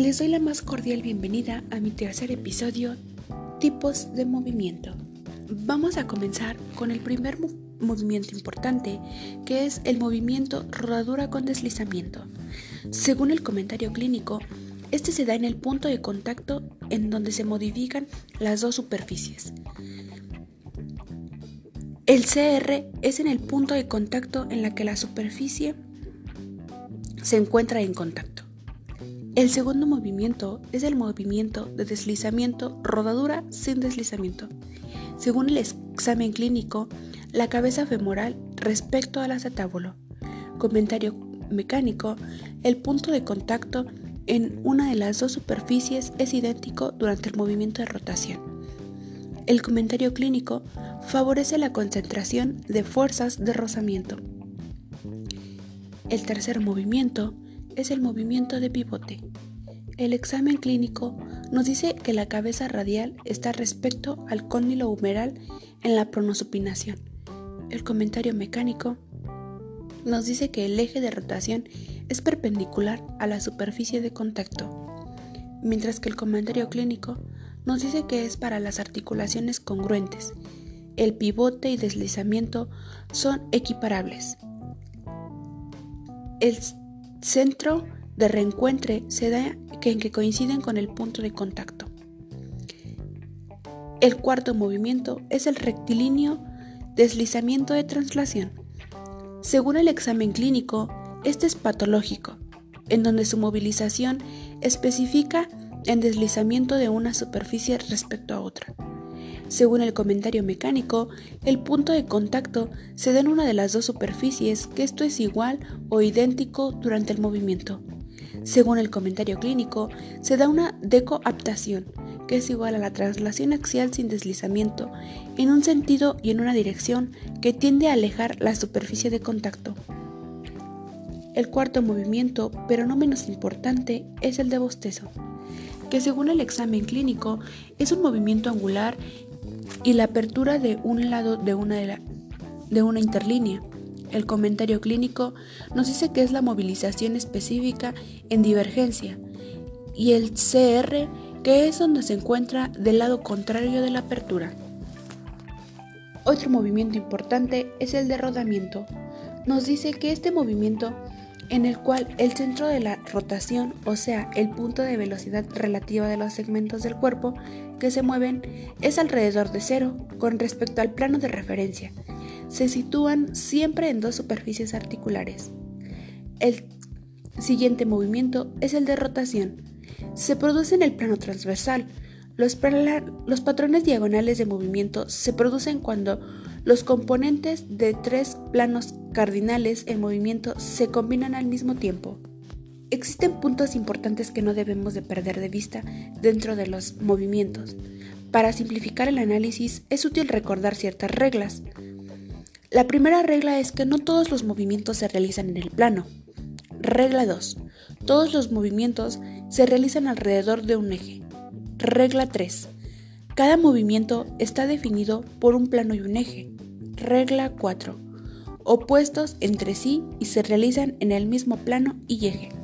Les doy la más cordial bienvenida a mi tercer episodio, Tipos de Movimiento. Vamos a comenzar con el primer movimiento importante, que es el movimiento rodadura con deslizamiento. Según el comentario clínico, este se da en el punto de contacto en donde se modifican las dos superficies. El CR es en el punto de contacto en la que la superficie se encuentra en contacto. El segundo movimiento es el movimiento de deslizamiento rodadura sin deslizamiento. Según el examen clínico, la cabeza femoral respecto al acetábulo. Comentario mecánico, el punto de contacto en una de las dos superficies es idéntico durante el movimiento de rotación. El comentario clínico favorece la concentración de fuerzas de rozamiento. El tercer movimiento es el movimiento de pivote. El examen clínico nos dice que la cabeza radial está respecto al cóndilo humeral en la pronosupinación. El comentario mecánico nos dice que el eje de rotación es perpendicular a la superficie de contacto, mientras que el comentario clínico nos dice que es para las articulaciones congruentes. El pivote y deslizamiento son equiparables. El centro de reencuentre se da en que coinciden con el punto de contacto. El cuarto movimiento es el rectilíneo deslizamiento de translación. Según el examen clínico, este es patológico, en donde su movilización especifica en deslizamiento de una superficie respecto a otra. Según el comentario mecánico, el punto de contacto se da en una de las dos superficies, que esto es igual o idéntico durante el movimiento. Según el comentario clínico, se da una decoaptación, que es igual a la traslación axial sin deslizamiento, en un sentido y en una dirección que tiende a alejar la superficie de contacto. El cuarto movimiento, pero no menos importante, es el de bostezo, que según el examen clínico es un movimiento angular y la apertura de un lado de una, de, una interlínea. El comentario clínico nos dice que es la movilización específica en divergencia y el CR que es donde se encuentra del lado contrario de la apertura. Otro movimiento importante es el de rodamiento. Nos dice que este movimiento en el cual el centro de la rotación, o sea, el punto de velocidad relativa de los segmentos del cuerpo que se mueven, es alrededor de cero con respecto al plano de referencia. Se sitúan siempre en dos superficies articulares. El siguiente movimiento es el de rotación. Se produce en el plano transversal. Los, los patrones diagonales de movimiento se producen cuando los componentes de tres planos cardinales en movimiento se combinan al mismo tiempo. Existen puntos importantes que no debemos de perder de vista dentro de los movimientos. Para simplificar el análisis es útil recordar ciertas reglas. La primera regla es que no todos los movimientos se realizan en el plano. Regla 2. Todos los movimientos se realizan alrededor de un eje. Regla 3. Cada movimiento está definido por un plano y un eje. Regla 4. Opuestos entre sí y se realizan en el mismo plano y eje.